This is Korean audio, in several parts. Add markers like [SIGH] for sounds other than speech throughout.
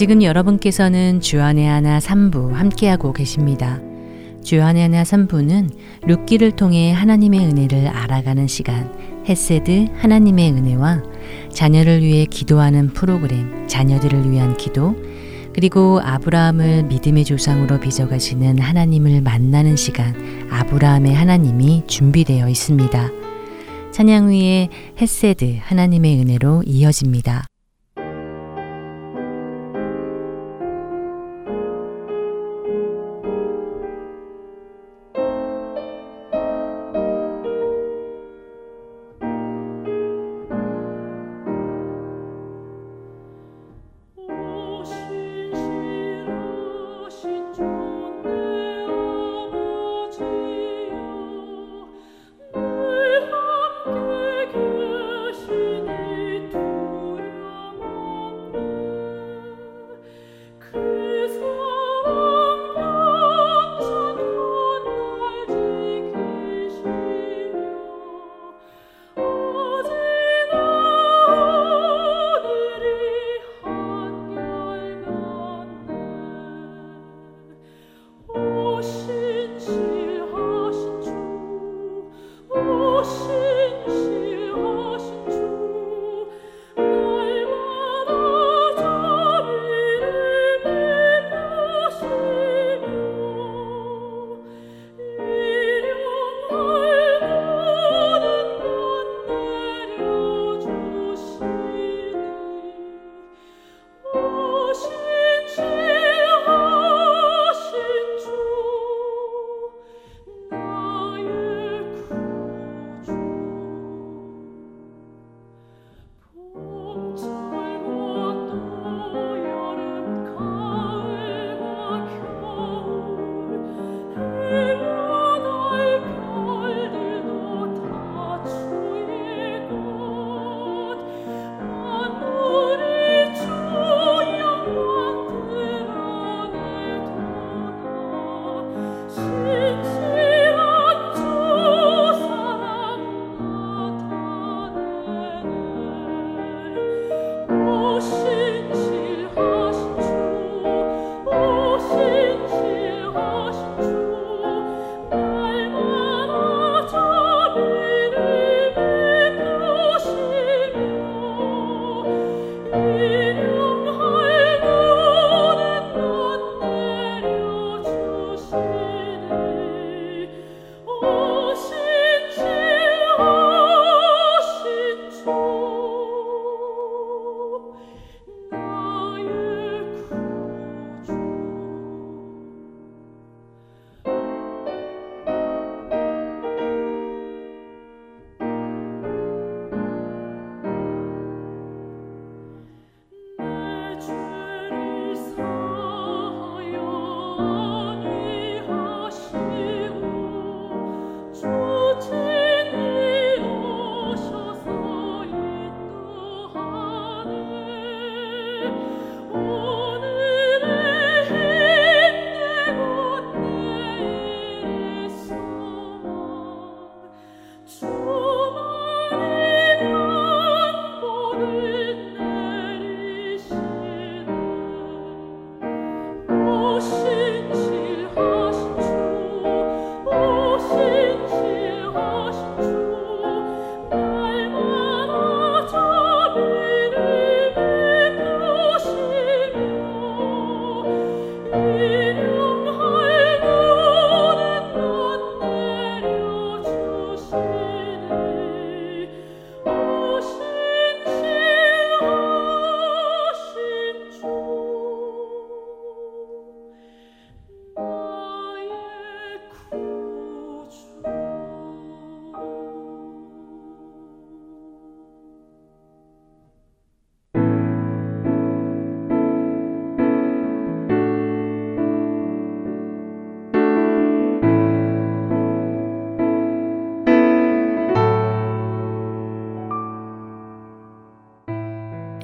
지금 여러분께서는 주안의 하나 3부 함께하고 계십니다. 주안의 하나 3부는 룻기를 통해 하나님의 은혜를 알아가는 시간, 햇세드 하나님의 은혜와 자녀를 위해 기도하는 프로그램, 자녀들을 위한 기도, 그리고 아브라함을 믿음의 조상으로 빚어가시는 하나님을 만나는 시간, 아브라함의 하나님이 준비되어 있습니다. 찬양 후에 햇세드 하나님의 은혜로 이어집니다.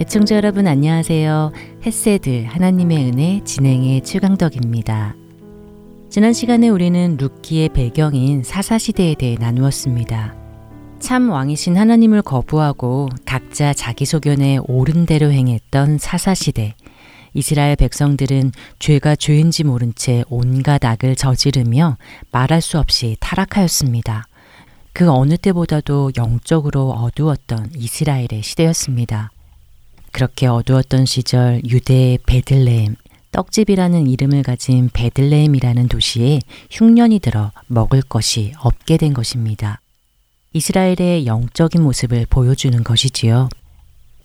애청자 여러분 안녕하세요. 햇세드 하나님의 은혜 진행의 최강덕입니다. 지난 시간에 우리는 루키의 배경인 사사시대에 대해 나누었습니다. 참 왕이신 하나님을 거부하고 각자 자기 소견에 옳은 대로 행했던 사사시대. 이스라엘 백성들은 죄가 죄인지 모른 채 온갖 악을 저지르며 말할 수 없이 타락하였습니다. 그 어느 때보다도 영적으로 어두웠던 이스라엘의 시대였습니다. 그렇게 어두웠던 시절 유대의 베들레헴, 떡집이라는 이름을 가진 베들레헴이라는 도시에 흉년이 들어 먹을 것이 없게 된 것입니다. 이스라엘의 영적인 모습을 보여주는 것이지요.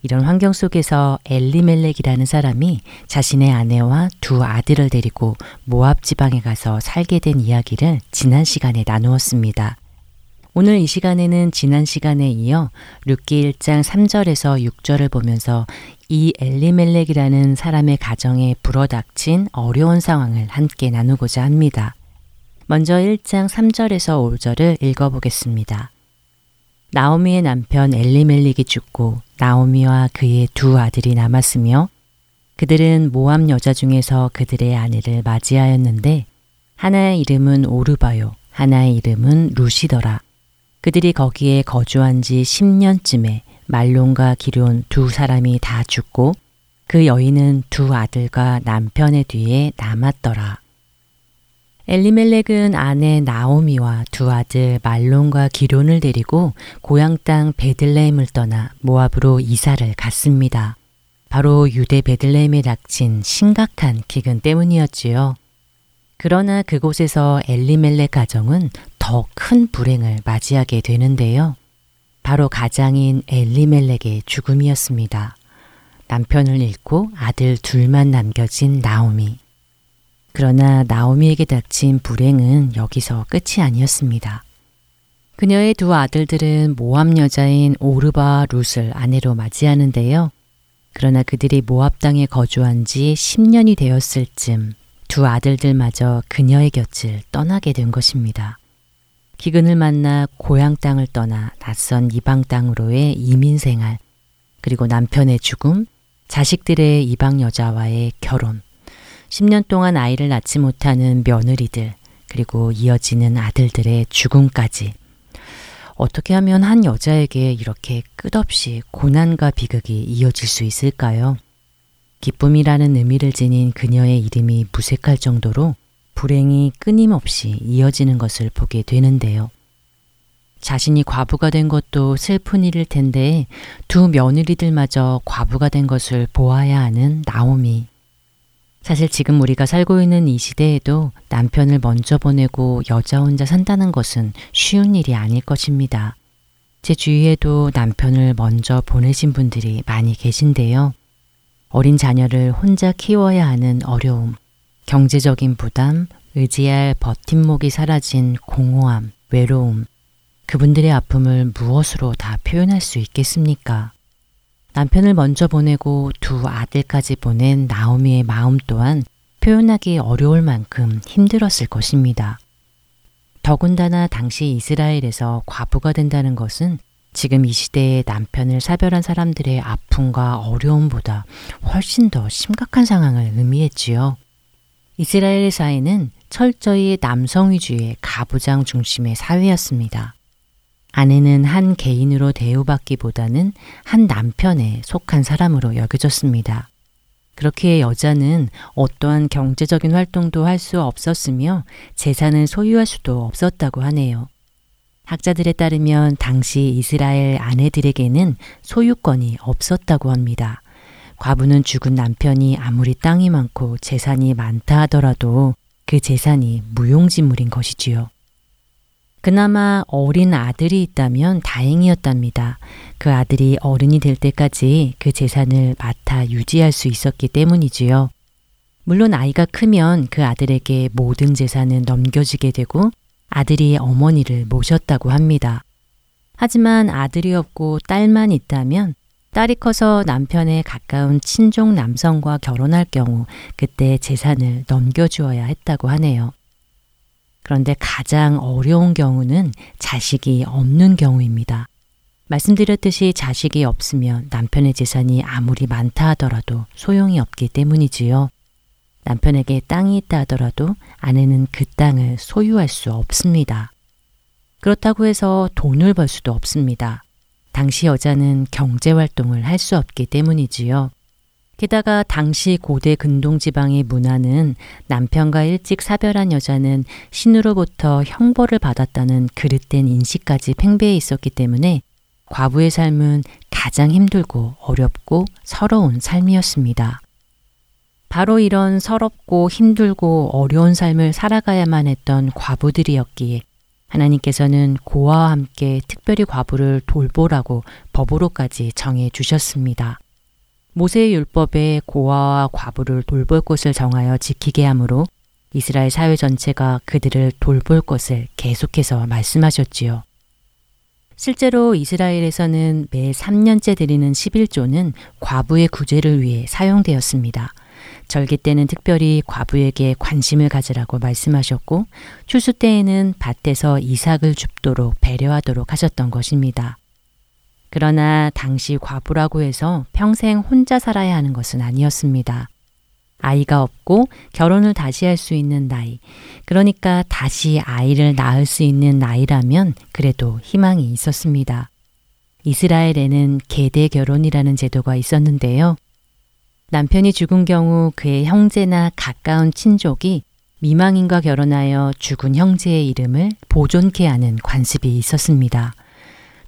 이런 환경 속에서 엘리멜렉이라는 사람이 자신의 아내와 두 아들을 데리고 모압 지방에 가서 살게 된 이야기를 지난 시간에 나누었습니다. 오늘 이 시간에는 지난 시간에 이어 룻기 1장 3절에서 6절을 보면서 이 엘리멜렉이라는 사람의 가정에 불어닥친 어려운 상황을 함께 나누고자 합니다. 먼저 1장 3절에서 5절을 읽어보겠습니다. 나오미의 남편 엘리멜릭이 죽고 나오미와 그의 두 아들이 남았으며 그들은 모함 여자 중에서 그들의 아내를 맞이하였는데 하나의 이름은 오르바요 하나의 이름은 루시더라. 그들이 거기에 거주한 지 10년쯤에 말론과 기론 두 사람이 다 죽고 그 여인은 두 아들과 남편의 뒤에 남았더라. 엘리멜렉은 아내 나오미와 두 아들 말론과 기론을 데리고 고향 땅 베들레헴을 떠나 모압으로 이사를 갔습니다. 바로 유대 베들레헴에 닥친 심각한 기근 때문이었지요. 그러나 그곳에서 엘리멜렉 가정은 더 큰 불행을 맞이하게 되는데요. 바로 가장인 엘리멜렉의 죽음이었습니다. 남편을 잃고 아들 둘만 남겨진 나오미. 그러나 나오미에게 닥친 불행은 여기서 끝이 아니었습니다. 그녀의 두 아들들은 모압 여자인 오르바 룻을 아내로 맞이하는데요. 그러나 그들이 모압 땅에 거주한 지 10년이 되었을 즈음 두 아들들마저 그녀의 곁을 떠나게 된 것입니다. 기근을 만나 고향 땅을 떠나 낯선 이방 땅으로의 이민 생활, 그리고 남편의 죽음, 자식들의 이방 여자와의 결혼, 10년 동안 아이를 낳지 못하는 며느리들, 그리고 이어지는 아들들의 죽음까지. 어떻게 하면 한 여자에게 이렇게 끝없이 고난과 비극이 이어질 수 있을까요? 기쁨이라는 의미를 지닌 그녀의 이름이 무색할 정도로 불행이 끊임없이 이어지는 것을 보게 되는데요. 자신이 과부가 된 것도 슬픈 일일 텐데 두 며느리들마저 과부가 된 것을 보아야 하는 나오미. 사실 지금 우리가 살고 있는 이 시대에도 남편을 먼저 보내고 여자 혼자 산다는 것은 쉬운 일이 아닐 것입니다. 제 주위에도 남편을 먼저 보내신 분들이 많이 계신데요. 어린 자녀를 혼자 키워야 하는 어려움, 경제적인 부담, 의지할 버팀목이 사라진 공허함, 외로움, 그분들의 아픔을 무엇으로 다 표현할 수 있겠습니까? 남편을 먼저 보내고 두 아들까지 보낸 나오미의 마음 또한 표현하기 어려울 만큼 힘들었을 것입니다. 더군다나 당시 이스라엘에서 과부가 된다는 것은 지금 이 시대에 남편을 사별한 사람들의 아픔과 어려움보다 훨씬 더 심각한 상황을 의미했지요. 이스라엘 사회는 철저히 남성 위주의 가부장 중심의 사회였습니다. 아내는 한 개인으로 대우받기보다는 한 남편에 속한 사람으로 여겨졌습니다. 그렇게 여자는 어떠한 경제적인 활동도 할 수 없었으며 재산을 소유할 수도 없었다고 하네요. 학자들에 따르면 당시 이스라엘 아내들에게는 소유권이 없었다고 합니다. 과부는 죽은 남편이 아무리 땅이 많고 재산이 많다 하더라도 그 재산이 무용지물인 것이지요. 그나마 어린 아들이 있다면 다행이었답니다. 그 아들이 어른이 될 때까지 그 재산을 맡아 유지할 수 있었기 때문이지요. 물론 아이가 크면 그 아들에게 모든 재산은 넘겨지게 되고 아들이 어머니를 모셨다고 합니다. 하지만 아들이 없고 딸만 있다면 딸이 커서 남편의 가까운 친족 남성과 결혼할 경우 그때 재산을 넘겨주어야 했다고 하네요. 그런데 가장 어려운 경우는 자식이 없는 경우입니다. 말씀드렸듯이 자식이 없으면 남편의 재산이 아무리 많다 하더라도 소용이 없기 때문이지요. 남편에게 땅이 있다 하더라도 아내는 그 땅을 소유할 수 없습니다. 그렇다고 해서 돈을 벌 수도 없습니다. 당시 여자는 경제 활동을 할 수 없기 때문이지요. 게다가 당시 고대 근동 지방의 문화는 남편과 일찍 사별한 여자는 신으로부터 형벌을 받았다는 그릇된 인식까지 팽배해 있었기 때문에 과부의 삶은 가장 힘들고 어렵고 서러운 삶이었습니다. 바로 이런 서럽고 힘들고 어려운 삶을 살아가야만 했던 과부들이었기에 하나님께서는 고아와 함께 특별히 과부를 돌보라고 법으로까지 정해 주셨습니다. 모세의 율법에 고아와 과부를 돌볼 것을 정하여 지키게 하므로 이스라엘 사회 전체가 그들을 돌볼 것을 계속해서 말씀하셨지요. 실제로 이스라엘에서는 매 3년째 드리는 11조는 과부의 구제를 위해 사용되었습니다. 절기 때는 특별히 과부에게 관심을 가지라고 말씀하셨고 추수 때에는 밭에서 이삭을 줍도록 배려하도록 하셨던 것입니다. 그러나 당시 과부라고 해서 평생 혼자 살아야 하는 것은 아니었습니다. 아이가 없고 결혼을 다시 할 수 있는 나이, 그러니까 다시 아이를 낳을 수 있는 나이라면 그래도 희망이 있었습니다. 이스라엘에는 계대 결혼이라는 제도가 있었는데요. 남편이 죽은 경우 그의 형제나 가까운 친족이 미망인과 결혼하여 죽은 형제의 이름을 보존케 하는 관습이 있었습니다.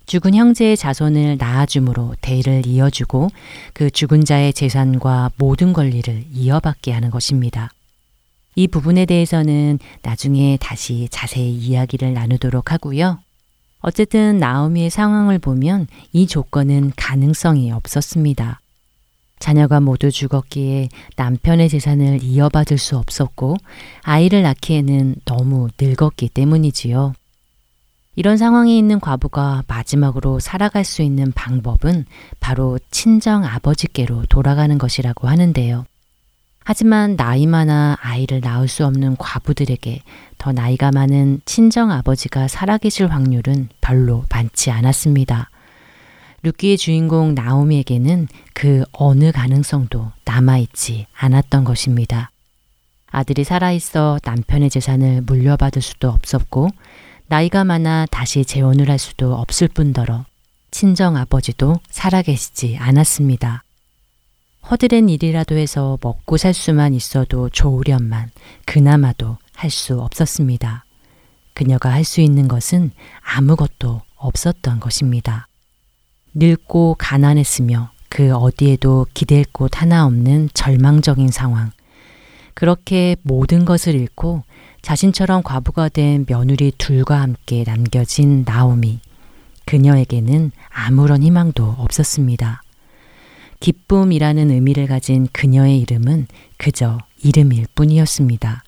죽은 형제의 자손을 낳아줌으로 대를 이어주고 그 죽은 자의 재산과 모든 권리를 이어받게 하는 것입니다. 이 부분에 대해서는 나중에 다시 자세히 이야기를 나누도록 하고요. 어쨌든 나오미의 상황을 보면 이 조건은 가능성이 없었습니다. 자녀가 모두 죽었기에 남편의 재산을 이어받을 수 없었고 아이를 낳기에는 너무 늙었기 때문이지요. 이런 상황에 있는 과부가 마지막으로 살아갈 수 있는 방법은 바로 친정 아버지께로 돌아가는 것이라고 하는데요. 하지만 나이 많아 아이를 낳을 수 없는 과부들에게 더 나이가 많은 친정 아버지가 살아계실 확률은 별로 많지 않았습니다. 루키의 주인공 나오미에게는 그 어느 가능성도 남아있지 않았던 것입니다. 아들이 살아있어 남편의 재산을 물려받을 수도 없었고, 나이가 많아 다시 재혼을 할 수도 없을 뿐더러 친정 아버지도 살아계시지 않았습니다. 허드렛 일이라도 해서 먹고 살 수만 있어도 좋으련만 그나마도 할 수 없었습니다. 그녀가 할 수 있는 것은 아무것도 없었던 것입니다. 늙고 가난했으며 그 어디에도 기댈 곳 하나 없는 절망적인 상황. 그렇게 모든 것을 잃고 자신처럼 과부가 된 며느리 둘과 함께 남겨진 나오미. 그녀에게는 아무런 희망도 없었습니다. 기쁨이라는 의미를 가진 그녀의 이름은 그저 이름일 뿐이었습니다.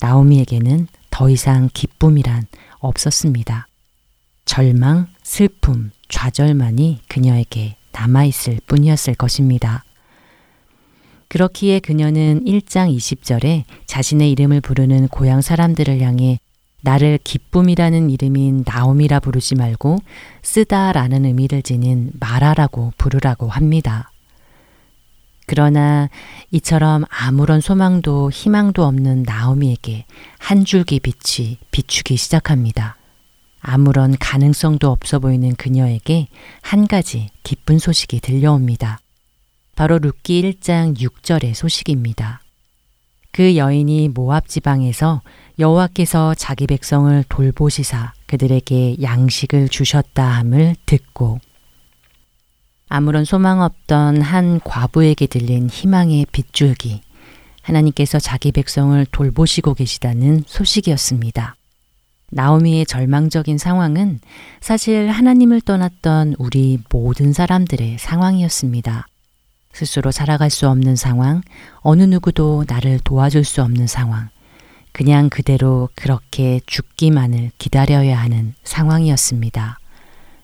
나오미에게는 더 이상 기쁨이란 없었습니다. 절망, 슬픔, 좌절만이 그녀에게 남아있을 뿐이었을 것입니다. 그렇기에 그녀는 1장 20절에 자신의 이름을 부르는 고향 사람들을 향해 나를 기쁨이라는 이름인 나옴이라 부르지 말고 쓰다라는 의미를 지닌 마라라고 부르라고 합니다. 그러나 이처럼 아무런 소망도 희망도 없는 나오미에게 한 줄기 빛이 비추기 시작합니다. 아무런 가능성도 없어 보이는 그녀에게 한 가지 기쁜 소식이 들려옵니다. 바로 룻기 1장 6절의 소식입니다. 그 여인이 모압 지방에서 여호와께서 자기 백성을 돌보시사 그들에게 양식을 주셨다 함을 듣고 아무런 소망 없던 한 과부에게 들린 희망의 빗줄기 하나님께서 자기 백성을 돌보시고 계시다는 소식이었습니다. 나오미의 절망적인 상황은 사실 하나님을 떠났던 우리 모든 사람들의 상황이었습니다. 스스로 살아갈 수 없는 상황, 어느 누구도 나를 도와줄 수 없는 상황, 그냥 그대로 그렇게 죽기만을 기다려야 하는 상황이었습니다.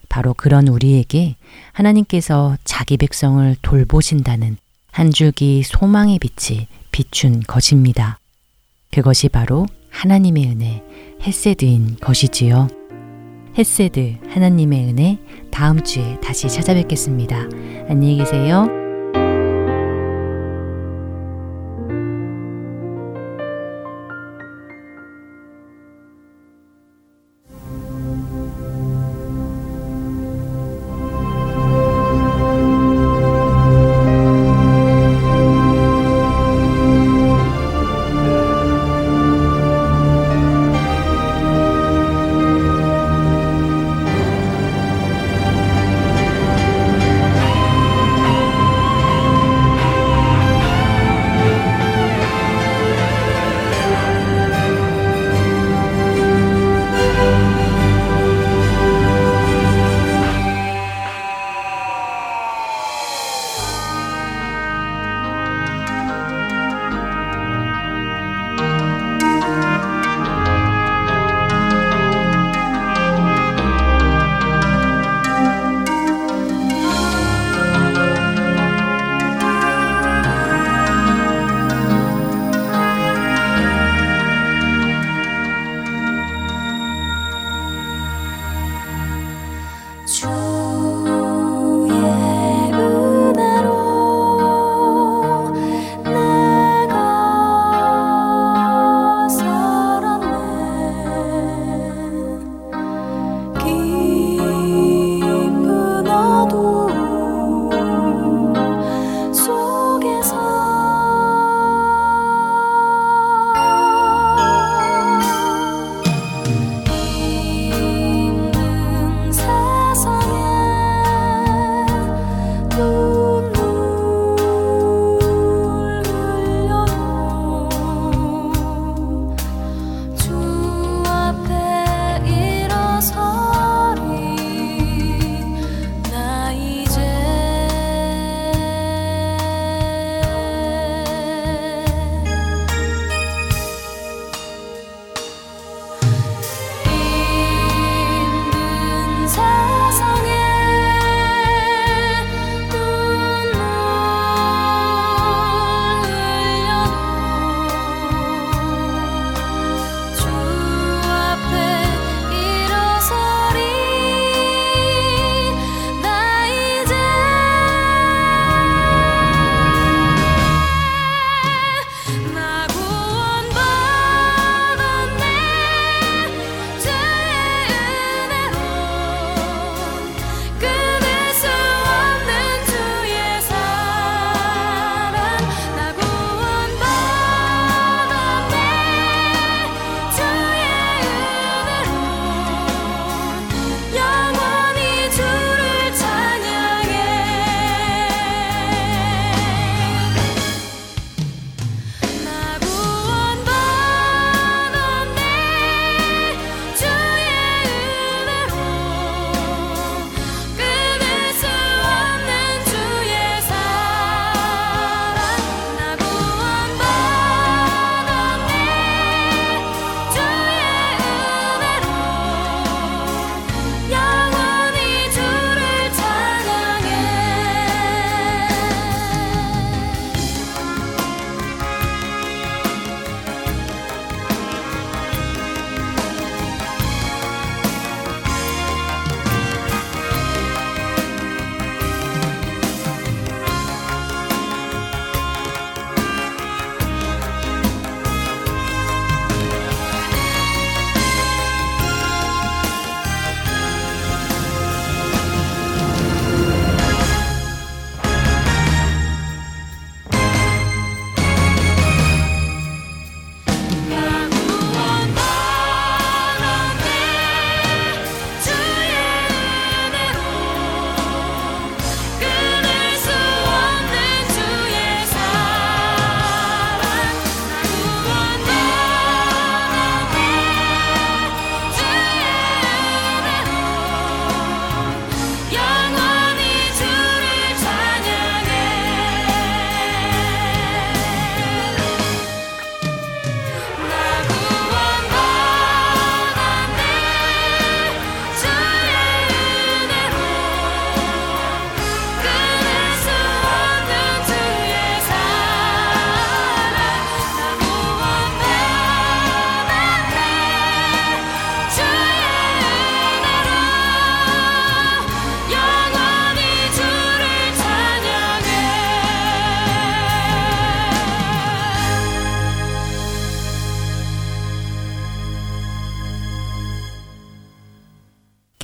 바로 그런 우리에게 하나님께서 자기 백성을 돌보신다는 한 줄기 소망의 빛이 비춘 것입니다. 그것이 바로 하나님의 은혜, 헤세드인 것이지요. 헤세드, 하나님의 은혜, 다음 주에 다시 찾아뵙겠습니다. 안녕히 계세요.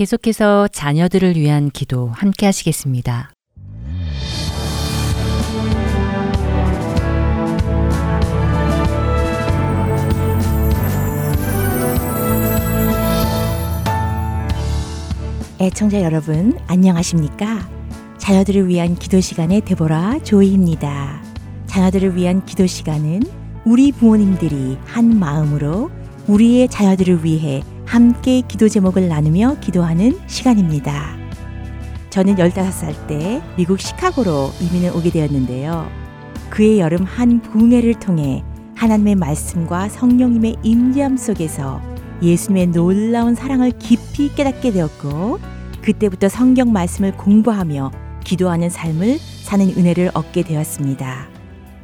계속해서 자녀들을 위한 기도 함께 하시겠습니다. 애청자 여러분, 안녕하십니까? 자녀들을 위한 기도 시간의 데보라 조이입니다. 자녀들을 위한 기도 시간은 우리 부모님들이 한 마음으로 우리의 자녀들을 위해 함께 기도 제목을 나누며 기도하는 시간입니다. 저는 15살 때 미국 시카고로 이민을 오게 되었는데요. 그의 여름 한 부흥회를 통해 하나님의 말씀과 성령님의 임재함 속에서 예수님의 놀라운 사랑을 깊이 깨닫게 되었고 그때부터 성경 말씀을 공부하며 기도하는 삶을 사는 은혜를 얻게 되었습니다.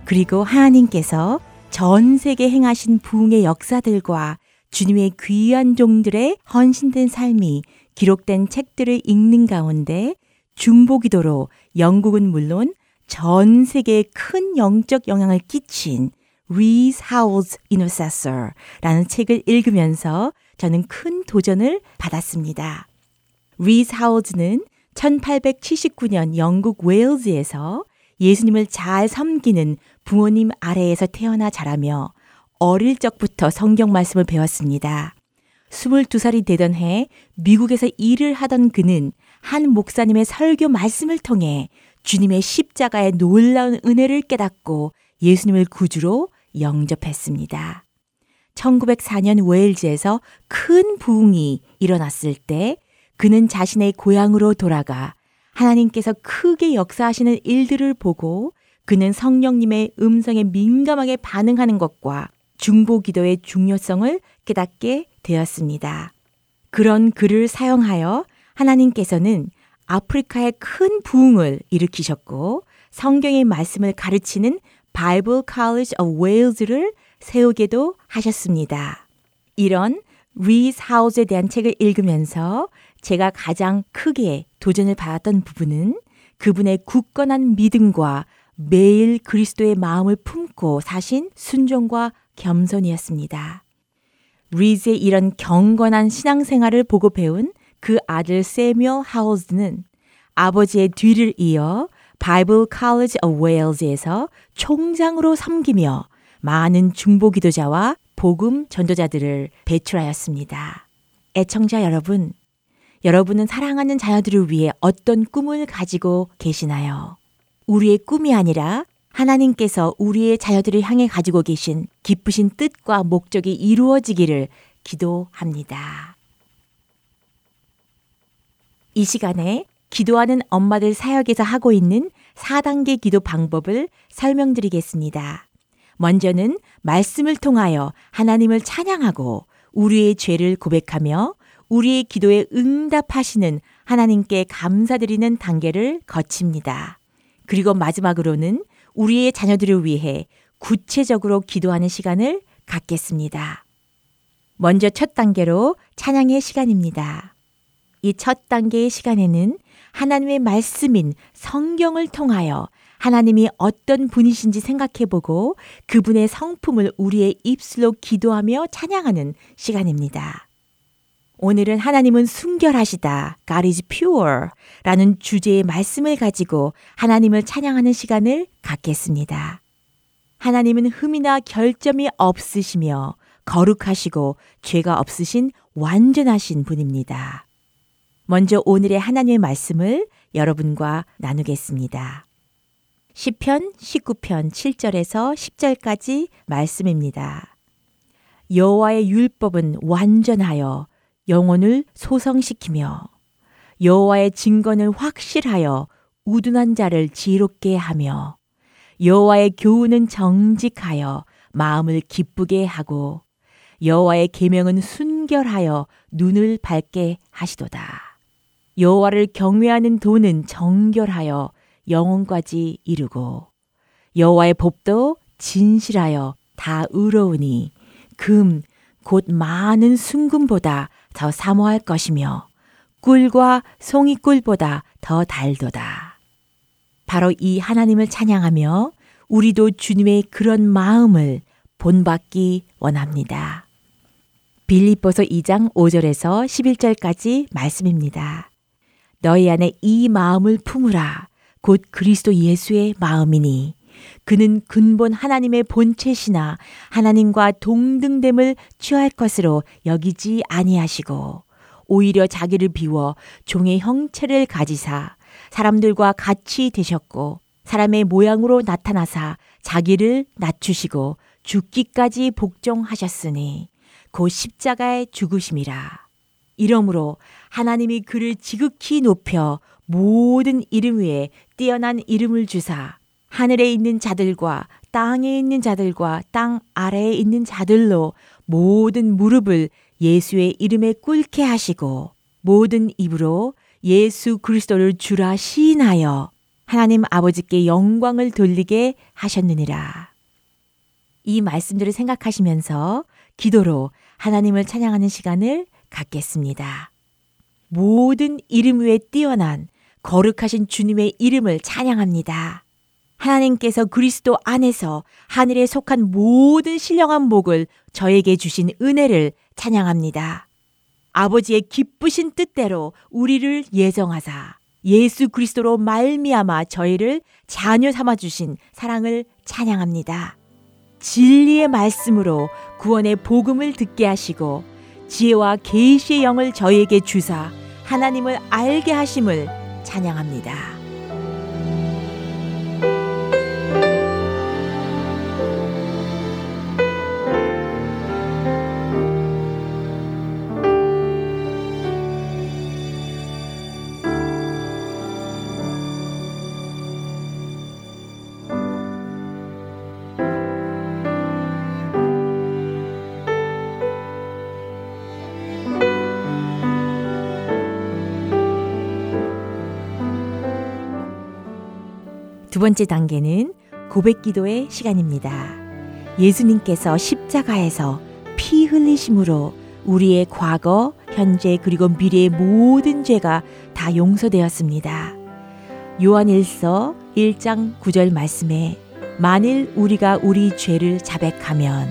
그리고 하나님께서 전 세계 행하신 부흥의 역사들과 주님의 귀한 종들의 헌신된 삶이 기록된 책들을 읽는 가운데 중보기도로 영국은 물론 전 세계에 큰 영적 영향을 끼친 Rees Howells Intercessor라는 책을 읽으면서 저는 큰 도전을 받았습니다. 리스 하우즈는 1879년 영국 웨일즈에서 예수님을 잘 섬기는 부모님 아래에서 태어나 자라며 어릴 적부터 성경 말씀을 배웠습니다. 22살이 되던 해 미국에서 일을 하던 그는 한 목사님의 설교 말씀을 통해 주님의 십자가의 놀라운 은혜를 깨닫고 예수님을 구주로 영접했습니다. 1904년 웨일즈에서 큰 부흥이 일어났을 때 그는 자신의 고향으로 돌아가 하나님께서 크게 역사하시는 일들을 보고 그는 성령님의 음성에 민감하게 반응하는 것과 중보 기도의 중요성을 깨닫게 되었습니다. 그런 그를 사용하여 하나님께서는 아프리카의 큰 부흥을 일으키셨고 성경의 말씀을 가르치는 바이블 칼리지 오브 웨일즈를 세우게도 하셨습니다. 이런 리스 하우즈에 대한 책을 읽으면서 제가 가장 크게 도전을 받았던 부분은 그분의 굳건한 믿음과 매일 그리스도의 마음을 품고 사신 순종과 겸손이었습니다. 리스의 이런 경건한 신앙생활을 보고 배운 그 아들 세뮤얼 하우즈는 아버지의 뒤를 이어 바이블 칼리지 오브 웨일즈에서 총장으로 섬기며 많은 중보 기도자와 복음 전도자들을 배출하였습니다. 애청자 여러분, 여러분은 사랑하는 자녀들을 위해 어떤 꿈을 가지고 계시나요? 우리의 꿈이 아니라 하나님께서 우리의 자녀들을 향해 가지고 계신 기쁘신 뜻과 목적이 이루어지기를 기도합니다. 이 시간에 기도하는 엄마들 사역에서 하고 있는 4단계 기도 방법을 설명드리겠습니다. 먼저는 말씀을 통하여 하나님을 찬양하고 우리의 죄를 고백하며 우리의 기도에 응답하시는 하나님께 감사드리는 단계를 거칩니다. 그리고 마지막으로는 우리의 자녀들을 위해 구체적으로 기도하는 시간을 갖겠습니다. 먼저 첫 단계로 찬양의 시간입니다. 이 첫 단계의 시간에는 하나님의 말씀인 성경을 통하여 하나님이 어떤 분이신지 생각해보고 그분의 성품을 우리의 입술로 기도하며 찬양하는 시간입니다. 오늘은 하나님은 순결하시다. God is pure. 라는 주제의 말씀을 가지고 하나님을 찬양하는 시간을 갖겠습니다. 하나님은 흠이나 결점이 없으시며 거룩하시고 죄가 없으신 완전하신 분입니다. 먼저 오늘의 하나님의 말씀을 여러분과 나누겠습니다. 시편 19편 7절에서 10절까지 말씀입니다. 여호와의 율법은 완전하여 영혼을 소성시키며 여호와의 증거는 확실하여 우둔한 자를 지롭게 하며 여호와의 교훈은 정직하여 마음을 기쁘게 하고 여호와의 계명은 순결하여 눈을 밝게 하시도다. 여호와를 경외하는 도는 정결하여 영혼까지 이루고 여호와의 법도 진실하여 다 의로우니 금 곧 많은 순금보다 더 사모할 것이며 꿀과 송이꿀보다 더 달도다. 바로 이 하나님을 찬양하며 우리도 주님의 그런 마음을 본받기 원합니다. 빌립보서 2장 5절에서 11절까지 말씀입니다. 너희 안에 이 마음을 품으라. 곧 그리스도 예수의 마음이니 그는 근본 하나님의 본체시나 하나님과 동등됨을 취할 것으로 여기지 아니하시고 오히려 자기를 비워 종의 형체를 가지사 사람들과 같이 되셨고 사람의 모양으로 나타나사 자기를 낮추시고 죽기까지 복종하셨으니 곧 십자가의 죽으심이라. 이러므로 하나님이 그를 지극히 높여 모든 이름 위에 뛰어난 이름을 주사 하늘에 있는 자들과 땅에 있는 자들과 땅 아래에 있는 자들로 모든 무릎을 예수의 이름에 꿇게 하시고 모든 입으로 예수 그리스도를 주라 시인하여 하나님 아버지께 영광을 돌리게 하셨느니라. 이 말씀들을 생각하시면서 기도로 하나님을 찬양하는 시간을 갖겠습니다. 모든 이름 위에 뛰어난 거룩하신 주님의 이름을 찬양합니다. 하나님께서 그리스도 안에서 하늘에 속한 모든 신령한 복을 저에게 주신 은혜를 찬양합니다. 아버지의 기쁘신 뜻대로 우리를 예정하사 예수 그리스도로 말미암아 저희를 자녀 삼아 주신 사랑을 찬양합니다. 진리의 말씀으로 구원의 복음을 듣게 하시고 지혜와 계시의 영을 저희에게 주사 하나님을 알게 하심을 찬양합니다. 두 번째 단계는 고백 기도의 시간입니다. 예수님께서 십자가에서 피 흘리심으로 우리의 과거, 현재 그리고 미래의 모든 죄가 다 용서되었습니다. 요한 1서 1장 9절 말씀에 만일 우리가 우리 죄를 자백하면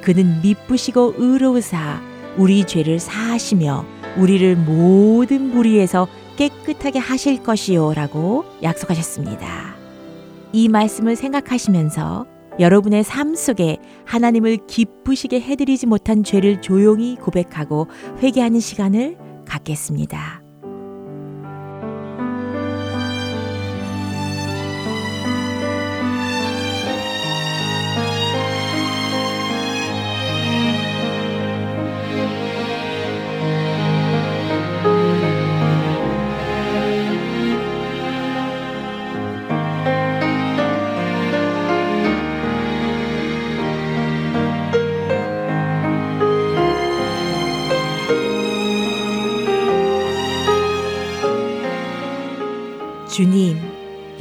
그는 미쁘시고 의로우사 우리 죄를 사하시며 우리를 모든 무리에서 깨끗하게 하실 것이요라고 약속하셨습니다. 이 말씀을 생각하시면서 여러분의 삶 속에 하나님을 기쁘시게 해드리지 못한 죄를 조용히 고백하고 회개하는 시간을 갖겠습니다.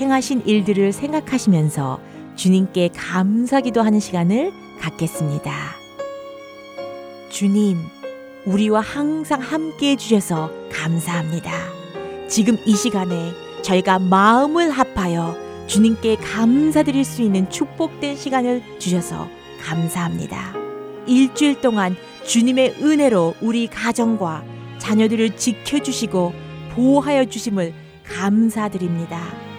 행하신 일들을 생각하시면서 주님께 감사기도 하는 시간을 갖겠습니다. 주님, 우리와 항상 함께 해주셔서 감사합니다. 지금 이 시간에 저희가 마음을 합하여 주님께 감사드릴 수 있는 축복된 시간을 주셔서 감사합니다. 일주일 동안 주님의 은혜로 우리 가정과 자녀들을 지켜주시고 보호하여 주심을 감사드립니다.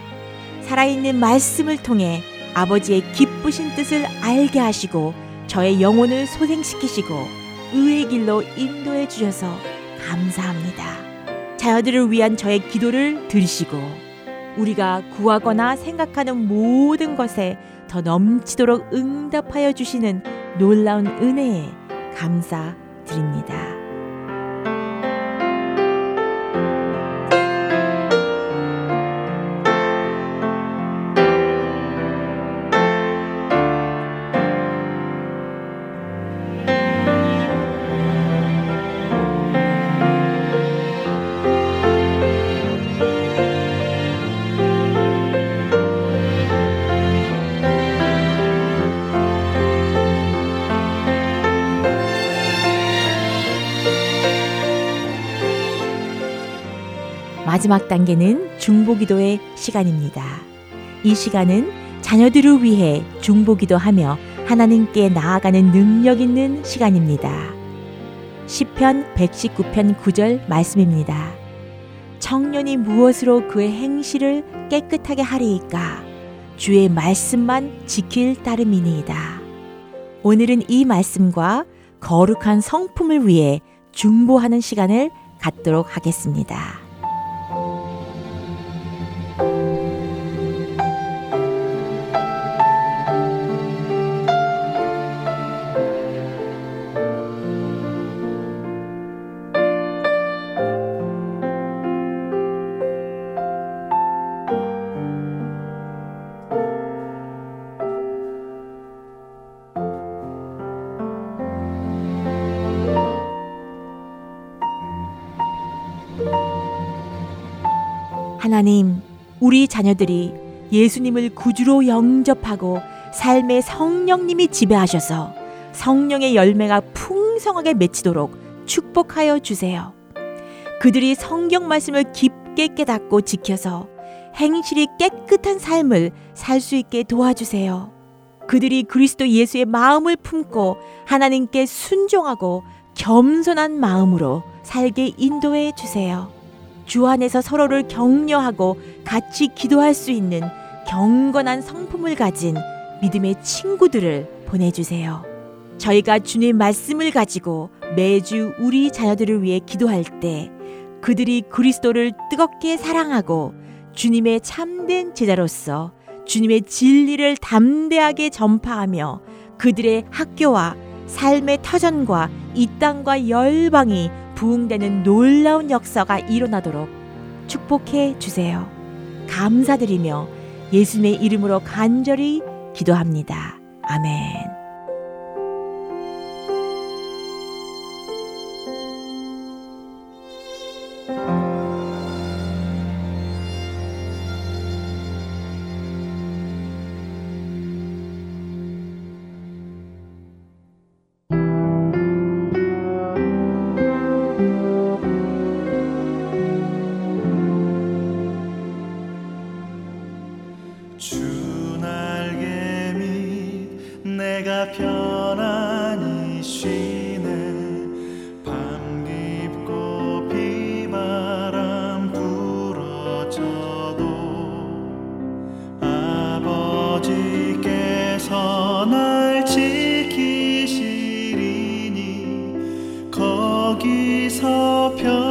살아있는 말씀을 통해 아버지의 기쁘신 뜻을 알게 하시고 저의 영혼을 소생시키시고 의의 길로 인도해 주셔서 감사합니다. 자녀들을 위한 저의 기도를 들으시고 우리가 구하거나 생각하는 모든 것에 더 넘치도록 응답하여 주시는 놀라운 은혜에 감사드립니다. 마지막 단계는 중보기도의 시간입니다. 이 시간은 자녀들을 위해 중보기도하며 하나님께 나아가는 능력 있는 시간입니다. 시편 119편 9절 말씀입니다. 청년이 무엇으로 그의 행실을 깨끗하게 하리이까 주의 말씀만 지킬 따름이니이다. 오늘은 이 말씀과 거룩한 성품을 위해 중보하는 시간을 갖도록 하겠습니다. 하나님, 우리 자녀들이 예수님을 구주로 영접하고 삶의 성령님이 지배하셔서 성령의 열매가 풍성하게 맺히도록 축복하여 주세요. 그들이 성경 말씀을 깊게 깨닫고 지켜서 행실이 깨끗한 삶을 살 수 있게 도와주세요. 그들이 그리스도 예수의 마음을 품고 하나님께 순종하고 겸손한 마음으로 살게 인도해 주세요. 주 안에서 서로를 격려하고 같이 기도할 수 있는 경건한 성품을 가진 믿음의 친구들을 보내주세요. 저희가 주님 말씀을 가지고 매주 우리 자녀들을 위해 기도할 때 그들이 그리스도를 뜨겁게 사랑하고 주님의 참된 제자로서 주님의 진리를 담대하게 전파하며 그들의 학교와 삶의 터전과 이 땅과 열방이 부흥되는 놀라운 역사가 일어나도록 축복해 주세요. 감사드리며 예수님의 이름으로 간절히 기도합니다. 아멘. 사랑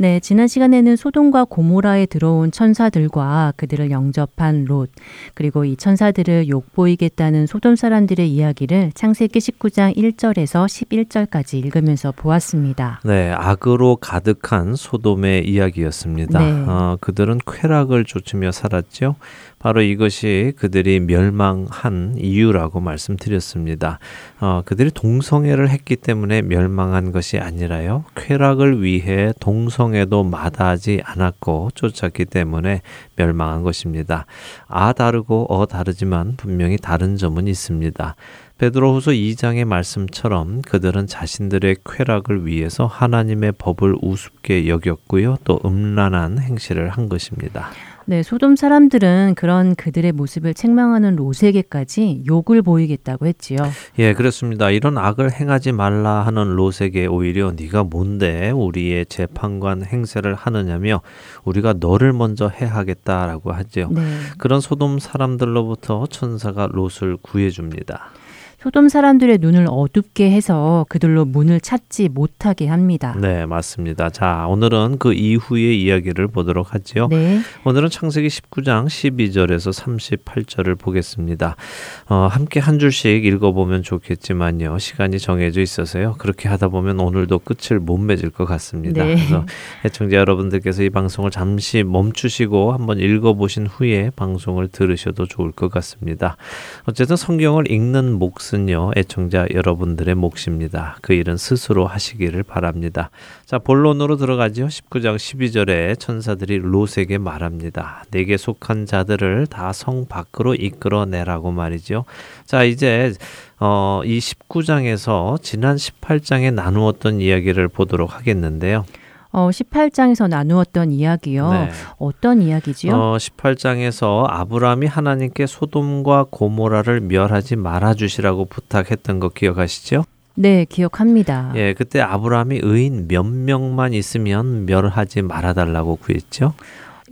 네, 지난 시간에는 소돔과 고모라에 들어온 천사들과 그들을 영접한 롯, 그리고 이 천사들을 욕보이겠다는 소돔 사람들의 이야기를 창세기 19장 1절에서 11절까지 읽으면서 보았습니다. 네, 악으로 가득한 소돔의 이야기였습니다. 네. 어, 그들은 쾌락을 쫓으며 살았죠. 바로 이것이 그들이 멸망한 이유라고 말씀드렸습니다. 어, 그들이 동성애를 했기 때문에 멸망한 것이 아니라요. 쾌락을 위해 동성애도 마다하지 않았고 쫓았기 때문에 멸망한 것입니다. 아 다르고 어 다르지만 분명히 다른 점은 있습니다. 베드로후서 2장의 말씀처럼 그들은 자신들의 쾌락을 위해서 하나님의 법을 우습게 여겼고요. 또 음란한 행실을 한 것입니다. 네, 소돔 사람들은 그런 그들의 모습을 책망하는 롯에게까지 욕을 보이겠다고 했지요. 예, 그렇습니다. 이런 악을 행하지 말라 하는 롯에게 오히려 네가 뭔데 우리의 재판관 행세를 하느냐며 우리가 너를 먼저 해하겠다라고 하죠. 네. 그런 소돔 사람들로부터 천사가 롯을 구해 줍니다. 소돔 사람들의 눈을 어둡게 해서 그들로 문을 찾지 못하게 합니다. 네, 맞습니다. 자, 오늘은 그 이후의 이야기를 보도록 하지요. 네. 오늘은 창세기 19장 12절에서 38절을 보겠습니다. 어, 함께 한 줄씩 읽어보면 좋겠지만요. 시간이 정해져 있어서요. 그렇게 하다 보면 오늘도 끝을 못 맺을 것 같습니다. 네. 그래서 애청자 여러분들께서 이 방송을 잠시 멈추시고 한번 읽어보신 후에 방송을 들으셔도 좋을 것 같습니다. 어쨌든 성경을 읽는 목숨 것은요, 애청자 여러분들의 몫입니다. 그 일은 스스로 하시기를 바랍니다. 자, 본론으로 들어가죠. 19장 12절에 천사들이 롯에게 말합니다. 내게 속한 자들을 다 성 밖으로 이끌어내라고 말이죠. 자, 이제 어, 이 19장에서 지난 18장에 나누었던 이야기를 보도록 하겠는데요. 어, 18장에서 나누었던 이야기요. 네. 어떤 이야기지요? 어, 18장에서 아브라함이 하나님께 소돔과 고모라를 멸하지 말아 주시라고 부탁했던 거 기억하시죠? 네, 기억합니다. 예, 그때 아브라함이 의인 몇 명만 있으면 멸하지 말아 달라고 구했죠.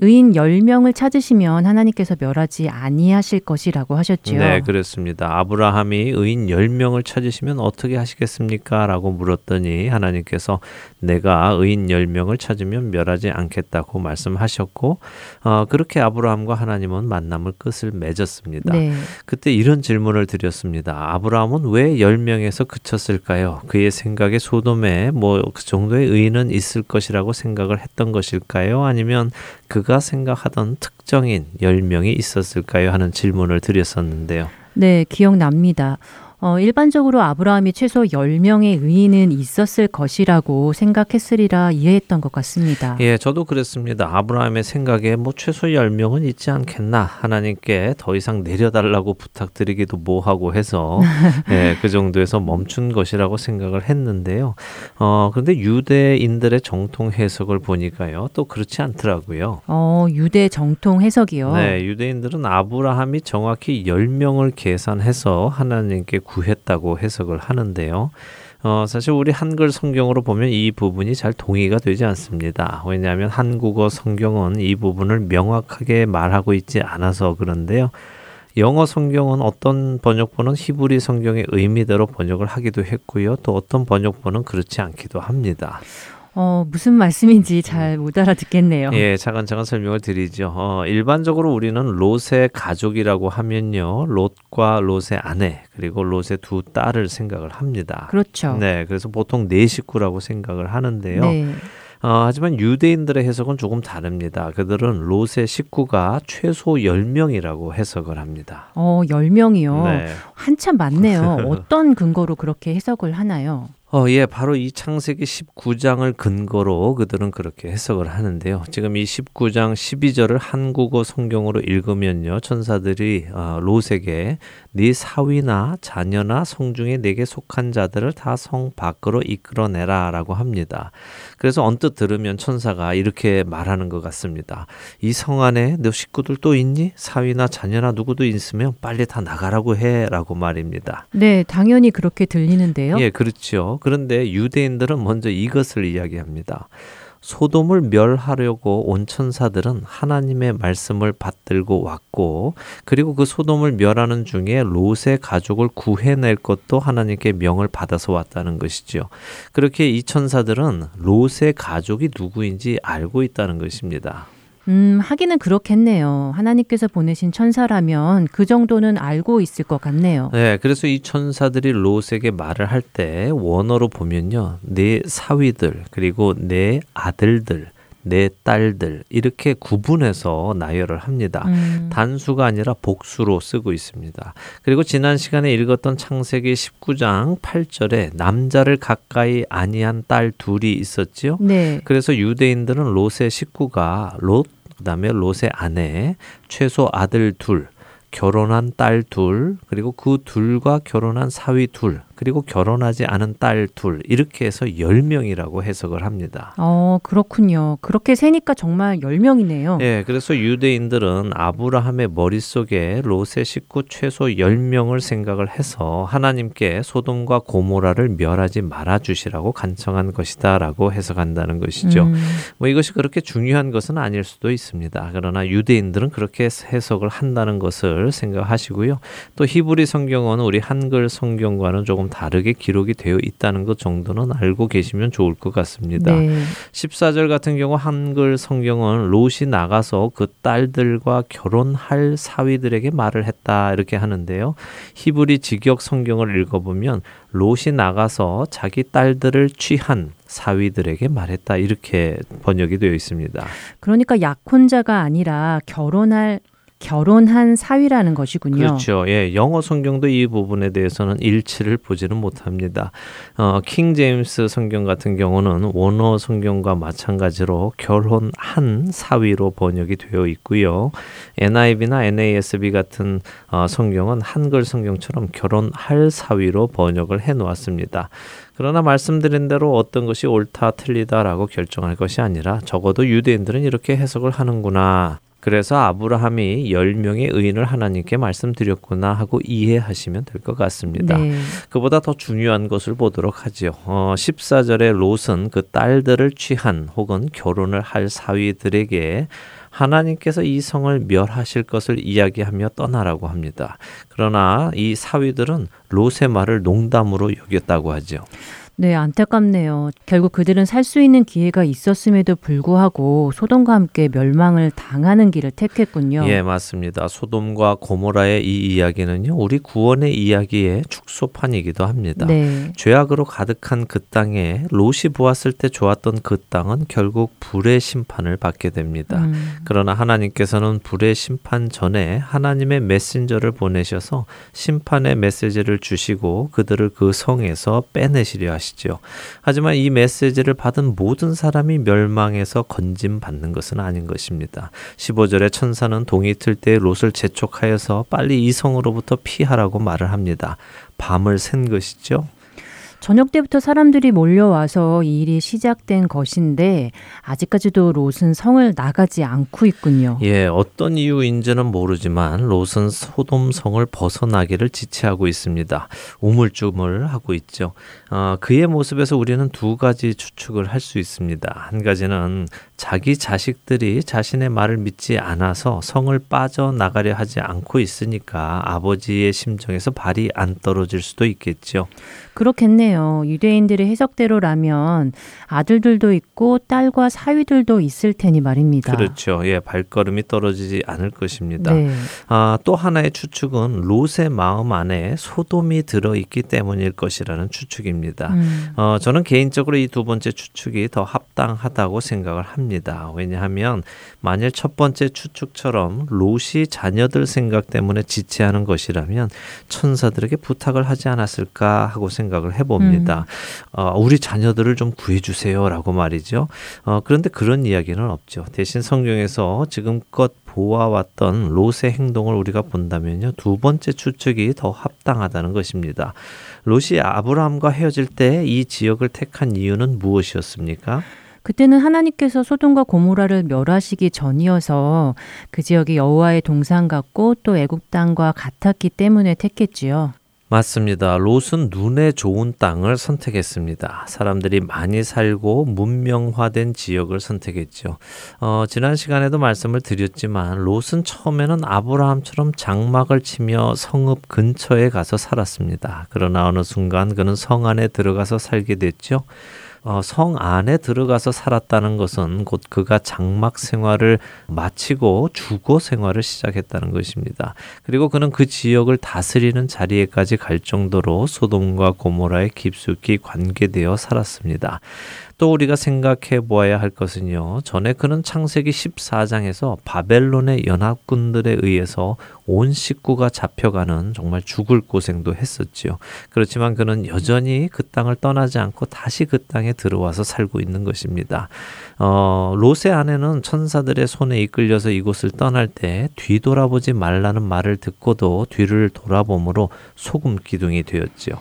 의인 10명을 찾으시면 하나님께서 멸하지 아니하실 것이라고 하셨죠. 네, 그렇습니다. 아브라함이 의인 10명을 찾으시면 어떻게 하시겠습니까? 라고 물었더니 하나님께서 내가 의인 10명을 찾으면 멸하지 않겠다고 말씀하셨고 어, 그렇게 아브라함과 하나님은 만남을 끝을 맺었습니다. 네. 그때 이런 질문을 드렸습니다. 아브라함은 왜 10명에서 그쳤을까요? 그의 생각에 소돔에 뭐 그 정도의 의인은 있을 것이라고 생각을 했던 것일까요? 아니면 그가 생각하던 특정인 10명이 있었을까요? 하는 질문을 드렸었는데요. 네, 기억납니다. 어, 일반적으로 아브라함이 최소 10명의 의인은 있었을 것이라고 생각했으리라 이해했던 것 같습니다. 예, 저도 그랬습니다. 아브라함의 생각에 뭐 최소 10명은 있지 않겠나 하나님께 더 이상 내려달라고 부탁드리기도 뭐하고 해서 [LAUGHS] 예, 그 정도에서 멈춘 것이라고 생각을 했는데요. 어, 그런데 유대인들의 정통 해석을 보니까요. 또 그렇지 않더라고요. 어, 유대 정통 해석이요? 네, 유대인들은 아브라함이 정확히 10명을 계산해서 하나님께 구했다고 해석을 하는데요. 어, 사실 우리 한글 성경으로 보면 이 부분이 잘 동의가 되지 않습니다. 왜냐하면 한국어 성경은 이 부분을 명확하게 말하고 있지 않아서 그런데요. 영어 성경은 어떤 번역본은 히브리 성경의 의미대로 번역을 하기도 했고요. 또 어떤 번역본은 그렇지 않기도 합니다. 어, 무슨 말씀인지 잘 못 알아듣겠네요. 예, 차근차근 설명을 드리죠. 어, 일반적으로 우리는 롯의 가족이라고 하면요. 롯과 롯의 아내, 그리고 롯의 두 딸을 생각을 합니다. 그렇죠. 네, 그래서 보통 네 식구라고 생각을 하는데요. 네. 어, 하지만 유대인들의 해석은 조금 다릅니다. 그들은 롯의 식구가 최소 10명이라고 해석을 합니다. 어, 10명이요? 네. 한참 많네요. [LAUGHS] 어떤 근거로 그렇게 해석을 하나요? 어, 예, 바로 이 창세기 19장을 근거로 그들은 그렇게 해석을 하는데요. 지금 이 19장 12절을 한국어 성경으로 읽으면요. 천사들이 어, 롯에게 네 사위나 자녀나 성중에 내게 속한 자들을 다 성 밖으로 이끌어내라 라고 합니다. 그래서 언뜻 들으면 천사가 이렇게 말하는 것 같습니다. 이 성 안에 너 식구들 또 있니? 사위나 자녀나 누구도 있으면 빨리 다 나가라고 해라고 말입니다. 네, 당연히 그렇게 들리는데요. 예, 그렇죠. 그런데 유대인들은 먼저 이것을 이야기합니다. 소돔을 멸하려고 온 천사들은 하나님의 말씀을 받들고 왔고 그리고 그 소돔을 멸하는 중에 롯의 가족을 구해낼 것도 하나님께 명을 받아서 왔다는 것이죠. 그렇게 이 천사들은 롯의 가족이 누구인지 알고 있다는 것입니다. 음, 하기는 그렇겠네요. 하나님께서 보내신 천사라면 그 정도는 알고 있을 것 같네요. 네, 그래서 이 천사들이 롯에게 말을 할 때 원어로 보면요. 내 사위들, 그리고 내 아들들, 내 딸들 이렇게 구분해서 나열을 합니다. 음. 단수가 아니라 복수로 쓰고 있습니다. 그리고 지난 시간에 읽었던 창세기 19장 8절에 남자를 가까이 아니한 딸 둘이 있었지요. 네. 그래서 유대인들은 롯의 식구가 롯 그 다음에 롯의 아내, 최소 아들 둘, 결혼한 딸 둘, 그리고 그 둘과 결혼한 사위 둘, 그리고 결혼하지 않은 딸 둘 이렇게 해서 10명이라고 해석을 합니다. 어, 그렇군요. 그렇게 세니까 정말 10명이네요. 네, 그래서 유대인들은 아브라함의 머릿속에 롯의 식구 최소 10명을 생각을 해서 하나님께 소돔과 고모라를 멸하지 말아 주시라고 간청한 것이다라고 해석한다는 것이죠. 음. 뭐 이것이 그렇게 중요한 것은 아닐 수도 있습니다. 그러나 유대인들은 그렇게 해석을 한다는 것을 생각하시고요. 또 히브리 성경은 우리 한글 성경과는 조금 좀 다르게 기록이 되어 있다는 것 정도는 알고 계시면 좋을 것 같습니다. 네. 14절 같은 경우 한글 성경은 롯이 나가서 그 딸들과 결혼할 사위들에게 말을 했다 이렇게 하는데요. 히브리 직역 성경을 읽어보면 롯이 나가서 자기 딸들을 취한 사위들에게 말했다 이렇게 번역이 되어 있습니다. 그러니까 약혼자가 아니라 결혼할 결혼한 사위라는 것이군요. 그렇죠. 예, 영어 성경도 이 부분에 대해서는 일치를 보지는 못합니다. 어, 킹 제임스 성경 같은 경우는 원어 성경과 마찬가지로 결혼한 사위로 번역이 되어 있고요. NIV나 NASB 같은 어, 성경은 한글 성경처럼 결혼할 사위로 번역을 해 놓았습니다. 그러나 말씀드린 대로 어떤 것이 옳다 틀리다라고 결정할 것이 아니라 적어도 유대인들은 이렇게 해석을 하는구나. 그래서 아브라함이 10명의 의인을 하나님께 말씀드렸구나 하고 이해하시면 될 것 같습니다. 네. 그보다 더 중요한 것을 보도록 하죠. 어, 14절에 롯은 그 딸들을 취한 혹은 결혼을 할 사위들에게 하나님께서 이 성을 멸하실 것을 이야기하며 떠나라고 합니다. 그러나 이 사위들은 롯의 말을 농담으로 여겼다고 하죠. 네, 안타깝네요. 결국 그들은 살 수 있는 기회가 있었음에도 불구하고 소돔과 함께 멸망을 당하는 길을 택했군요. 예, 맞습니다. 소돔과 고모라의 이 이야기는요, 우리 구원의 이야기의 축소판이기도 합니다. 네. 죄악으로 가득한 그 땅에 롯이 보았을 때 좋았던 그 땅은 결국 불의 심판을 받게 됩니다. 음. 그러나 하나님께서는 불의 심판 전에 하나님의 메신저를 보내셔서 심판의 메시지를 주시고 그들을 그 성에서 빼내시려 하십니다. 것이지요. 하지만 이 메시지를 받은 모든 사람이 멸망해서 건짐 받는 것은 아닌 것입니다. 15절에 천사는 동이 틀 때 롯을 재촉하여서 빨리 이 성으로부터 피하라고 말을 합니다. 밤을 샌 것이죠. 저녁 때부터 사람들이 몰려와서 이 일이 시작된 것인데 아직까지도 롯은 성을 나가지 않고 있군요. 예, 어떤 이유인지는 모르지만 롯은 소돔 성을 벗어나기를 지체하고 있습니다. 우물쭈물 하고 있죠. 어, 그의 모습에서 우리는 두 가지 추측을 할 수 있습니다. 한 가지는 자기 자식들이 자신의 말을 믿지 않아서 성을 빠져나가려 하지 않고 있으니까 아버지의 심정에서 발이 안 떨어질 수도 있겠죠. 그렇겠네요. 유대인들의 해석대로라면 아들들도 있고 딸과 사위들도 있을 테니 말입니다. 그렇죠. 예, 발걸음이 떨어지지 않을 것입니다. 네. 아, 또 하나의 추측은 롯의 마음 안에 소돔이 들어 있기 때문일 것이라는 추측입니다. 음. 어, 저는 개인적으로 이 두 번째 추측이 더 합당하다고 생각을 합니다. 왜냐하면 만일 첫 번째 추측처럼 롯이 자녀들 생각 때문에 지체하는 것이라면 천사들에게 부탁을 하지 않았을까 하고 생각 생각을 해봅니다. 음. 어, 우리 자녀들을 좀 구해주세요라고 말이죠. 어, 그런데 그런 이야기는 없죠. 대신 성경에서 지금껏 보아왔던 롯의 행동을 우리가 본다면요. 두 번째 추측이 더 합당하다는 것입니다. 롯이 아브라함과 헤어질 때 이 지역을 택한 이유는 무엇이었습니까? 그때는 하나님께서 소돔과 고모라를 멸하시기 전이어서 그 지역이 여호와의 동산 같고 또 애국 땅과 같았기 때문에 택했지요. 맞습니다. 롯은 눈에 좋은 땅을 선택했습니다. 사람들이 많이 살고 문명화된 지역을 선택했죠. 어, 지난 시간에도 말씀을 드렸지만 롯은 처음에는 아브라함처럼 장막을 치며 성읍 근처에 가서 살았습니다. 그러나 어느 순간 그는 성 안에 들어가서 살게 됐죠. 어, 성 안에 들어가서 살았다는 것은 곧 그가 장막 생활을 마치고 주거 생활을 시작했다는 것입니다. 그리고 그는 그 지역을 다스리는 자리에까지 갈 정도로 소돔과 고모라에 깊숙이 관계되어 살았습니다. 또 우리가 생각해 보아야 할 것은요. 전에 그는 창세기 14장에서 바벨론의 연합군들에 의해서 온 식구가 잡혀가는 정말 죽을 고생도 했었지요. 그렇지만 그는 여전히 그 땅을 떠나지 않고 다시 그 땅에 들어와서 살고 있는 것입니다. 어, 롯의 아내는 천사들의 손에 이끌려서 이곳을 떠날 때 뒤돌아보지 말라는 말을 듣고도 뒤를 돌아보므로 소금 기둥이 되었지요.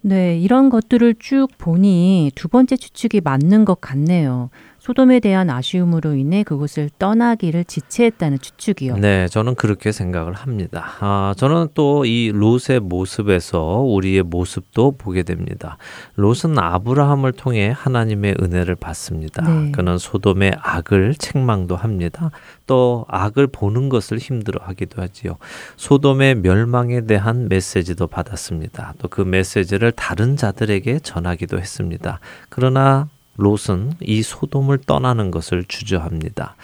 네, 이런 것들을 쭉 보니 두 번째 추측이 맞는 것 같네요. 소돔에 대한 아쉬움으로 인해 그곳을 떠나기를 지체했다는 추측이요. 네, 저는 그렇게 생각을 합니다. 아, 저는 또 이 롯의 모습에서 우리의 모습도 보게 됩니다. 롯은 아브라함을 통해 하나님의 은혜를 받습니다. 네. 그는 소돔의 악을 책망도 합니다. 또 악을 보는 것을 힘들어하기도 하지요. 소돔의 멸망에 대한 메시지도 받았습니다. 또 그 메시지를 다른 자들에게 전하기도 했습니다. 그러나 롯은 이 소돔을 떠나는 것을 주저합니다.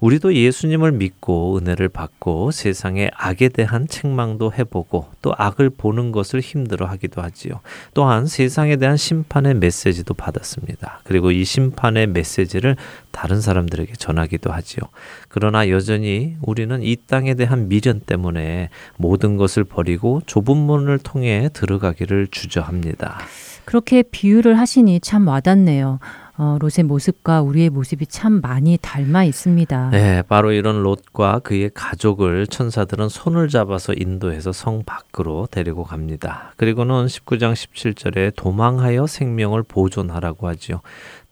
우리도 예수님을 믿고 은혜를 받고 세상의 악에 대한 책망도 해보고 또 악을 보는 것을 힘들어 하기도 하지요. 또한 세상에 대한 심판의 메시지도 받았습니다. 그리고 이 심판의 메시지를 다른 사람들에게 전하기도 하지요. 그러나 여전히 우리는 이 땅에 대한 미련 때문에 모든 것을 버리고 좁은 문을 통해 들어가기를 주저합니다. 그렇게 비유를 하시니 참 와닿네요. 어, 롯의 모습과 우리의 모습이 참 많이 닮아 있습니다. 네, 바로 이런 롯과 그의 가족을 천사들은 손을 잡아서 인도해서 성 밖으로 데리고 갑니다. 그리고는 19장 17절에 도망하여 생명을 보존하라고 하지요.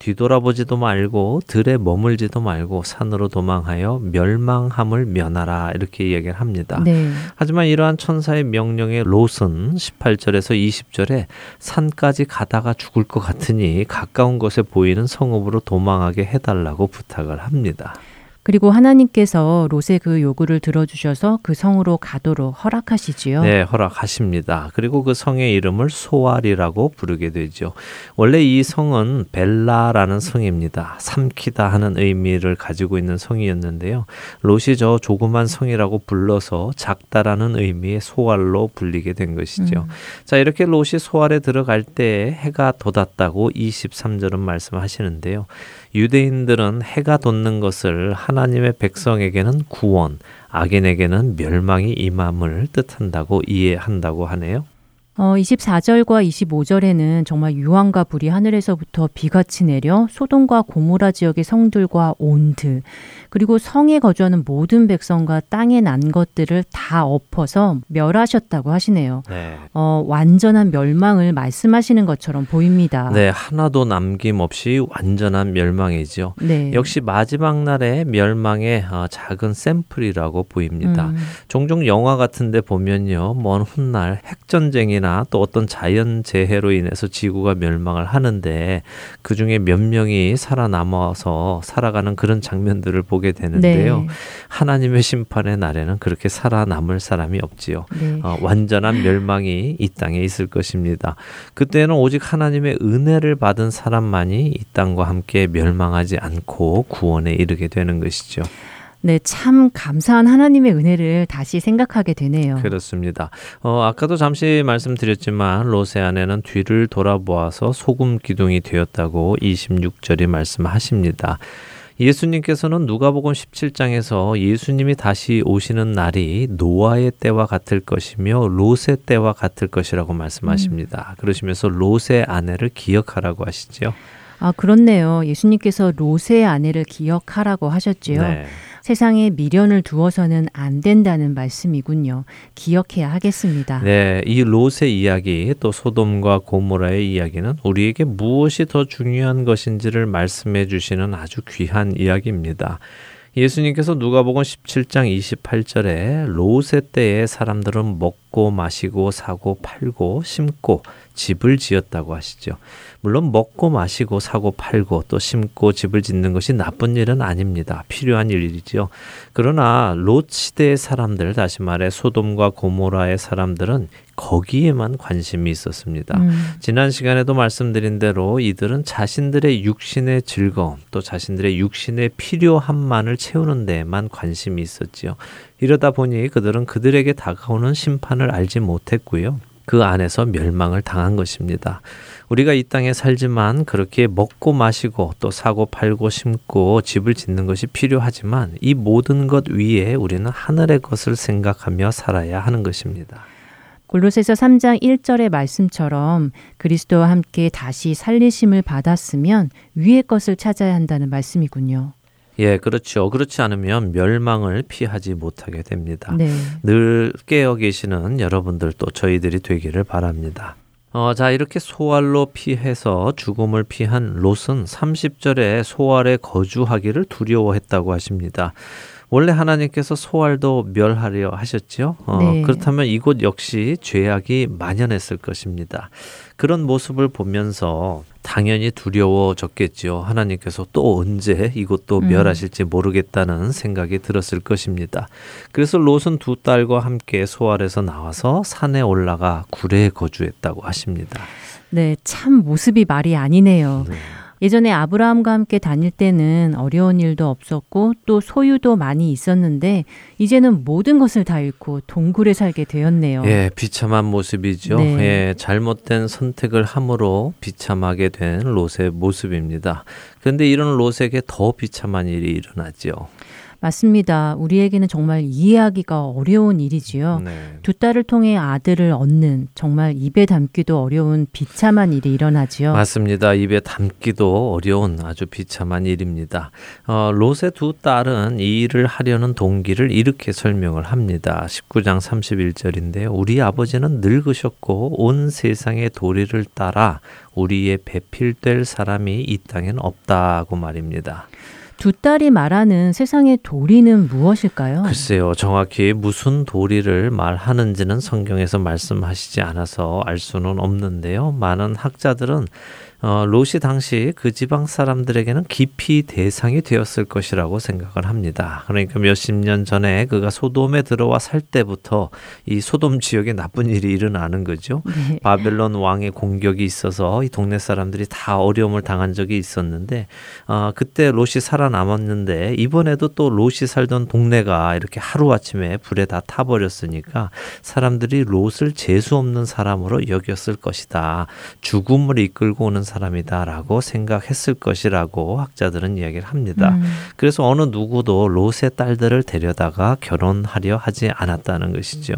뒤돌아보지도 말고 들에 머물지도 말고 산으로 도망하여 멸망함을 면하라 이렇게 이야기를 합니다. 네. 하지만 이러한 천사의 명령에 롯은 18절에서 20절에 산까지 가다가 죽을 것 같으니 가까운 곳에 보이는 성읍으로 도망하게 해달라고 부탁을 합니다. 그리고 하나님께서 롯의 그 요구를 들어주셔서 그 성으로 가도록 허락하시지요. 네, 허락하십니다. 그리고 그 성의 이름을 소알이라고 부르게 되죠. 원래 이 성은 벨라라는 성입니다. 삼키다 하는 의미를 가지고 있는 성이었는데요. 롯이 저 조그만 성이라고 불러서 작다라는 의미의 소알로 불리게 된 것이죠. 음. 자, 이렇게 롯이 소알에 들어갈 때 해가 돋았다고 23절은 말씀하시는데요. 유대인들은 해가 돋는 것을 하나님의 백성에게는 구원, 악인에게는 멸망이 임함을 뜻한다고 이해한다고 하네요. 어, 24절과 25절에는 정말 유황과 불이 하늘에서부터 비같이 내려 소돔과 고모라 지역의 성들과 온드 그리고 성에 거주하는 모든 백성과 땅에 난 것들을 다 엎어서 멸하셨다고 하시네요. 네. 어, 완전한 멸망을 말씀하시는 것처럼 보입니다. 네, 하나도 남김없이 완전한 멸망이죠. 네. 역시 마지막 날의 멸망의 어, 작은 샘플이라고 보입니다. 음. 종종 영화 같은데 보면요, 먼 훗날 핵전쟁이나 또 어떤 자연 재해로 인해서 지구가 멸망을 하는데 그 중에 몇 명이 살아남아서 살아가는 그런 장면들을 보게 보게 되는데요. 네. 하나님의 심판의 날에는 그렇게 살아남을 사람이 없지요. 네. 어, 완전한 멸망이 이 땅에 있을 것입니다. 그때는 오직 하나님의 은혜를 받은 사람만이 이 땅과 함께 멸망하지 않고 구원에 이르게 되는 것이죠. 네, 참 감사한 하나님의 은혜를 다시 생각하게 되네요. 그렇습니다. 어, 아까도 잠시 말씀드렸지만 로세 아내는 뒤를 돌아보아서 소금 기둥이 되었다고 26절이 말씀하십니다. 예수님께서는 누가복음 17장에서 예수님이 다시 오시는 날이 노아의 때와 같을 것이며 롯의 때와 같을 것이라고 말씀하십니다. 음. 그러시면서 롯의 아내를 기억하라고 하시죠. 아, 그렇네요. 예수님께서 롯의 아내를 기억하라고 하셨지요. 네. 세상에 미련을 두어서는 안 된다는 말씀이군요. 기억해야 하겠습니다. 네, 이 롯의 이야기 또 소돔과 고모라의 이야기는 우리에게 무엇이 더 중요한 것인지를 말씀해 주시는 아주 귀한 이야기입니다. 예수님께서 누가복음 17장 28절에 롯의 때에 사람들은 먹고 마시고 사고 팔고 심고 집을 지었다고 하시죠. 물론 먹고 마시고 사고 팔고 또 심고 집을 짓는 것이 나쁜 일은 아닙니다. 필요한 일이지요. 그러나 롯 시대의 사람들 다시 말해 소돔과 고모라의 사람들은 거기에만 관심이 있었습니다. 음. 지난 시간에도 말씀드린 대로 이들은 자신들의 육신의 즐거움 또 자신들의 육신의 필요함만을 채우는 데에만 관심이 있었지요. 이러다 보니 그들은 그들에게 다가오는 심판을 알지 못했고요. 그 안에서 멸망을 당한 것입니다. 우리가 이 땅에 살지만 그렇게 먹고 마시고 또 사고 팔고 심고 집을 짓는 것이 필요하지만 이 모든 것 위에 우리는 하늘의 것을 생각하며 살아야 하는 것입니다. 골로새서 3장 1절의 말씀처럼 그리스도와 함께 다시 살리심을 받았으면 위의 것을 찾아야 한다는 말씀이군요. 예, 그렇죠. 그렇지 않으면 멸망을 피하지 못하게 됩니다. 네. 늘 깨어 계시는 여러분들 또 저희들이 되기를 바랍니다. 어, 자, 이렇게 소알로 피해서 죽음을 피한 롯은 30절에 소알에 거주하기를 두려워했다고 하십니다. 원래 하나님께서 소알도 멸하려 하셨죠. 어, 네. 그렇다면 이곳 역시 죄악이 만연했을 것입니다. 그런 모습을 보면서 당연히 두려워졌겠지요. 하나님께서 또 언제 이곳도 음. 멸하실지 모르겠다는 생각이 들었을 것입니다. 그래서 롯은 두 딸과 함께 소알에서 나와서 산에 올라가 굴에 거주했다고 하십니다. 네, 참 모습이 말이 아니네요. 네. 예전에 아브라함과 함께 다닐 때는 어려운 일도 없었고 또 소유도 많이 있었는데 이제는 모든 것을 다 잃고 동굴에 살게 되었네요. 예, 비참한 모습이죠. 네. 예, 잘못된 선택을 함으로 비참하게 된 롯의 모습입니다. 그런데 이런 롯에게 더 비참한 일이 일어나죠. 맞습니다. 우리에게는 정말 이해하기가 어려운 일이지요. 네. 두 딸을 통해 아들을 얻는 정말 입에 담기도 어려운 비참한 일이 일어나지요. 맞습니다. 입에 담기도 어려운 아주 비참한 일입니다. 어, 롯의 두 딸은 이 일을 하려는 동기를 이렇게 설명을 합니다. 19장 31절인데요. 우리 아버지는 늙으셨고 온 세상의 도리를 따라 우리의 배필될 사람이 이 땅엔 없다고 말입니다. 두 딸이 말하는 세상의 도리는 무엇일까요? 글쎄요, 정확히 무슨 도리를 말하는지는 성경에서 말씀하시지 않아서 알 수는 없는데요. 많은 학자들은 어, 롯이 당시 그 지방 사람들에게는 깊이 대상이 되었을 것이라고 생각을 합니다. 그러니까 몇십 년 전에 그가 소돔에 들어와 살 때부터 이 소돔 지역에 나쁜 일이 일어나는 거죠. 네. 바벨론 왕의 공격이 있어서 이 동네 사람들이 다 어려움을 당한 적이 있었는데 어, 그때 롯이 살아남았는데 이번에도 또 롯이 살던 동네가 이렇게 하루아침에 불에 다 타버렸으니까 사람들이 롯을 재수 없는 사람으로 여겼을 것이다. 죽음을 이끌고 오는 사람이다라고 생각했을 것이라고 학자들은 이야기를 합니다. 음. 그래서 어느 누구도 롯의 딸들을 데려다가 결혼하려 하지 않았다는 것이죠.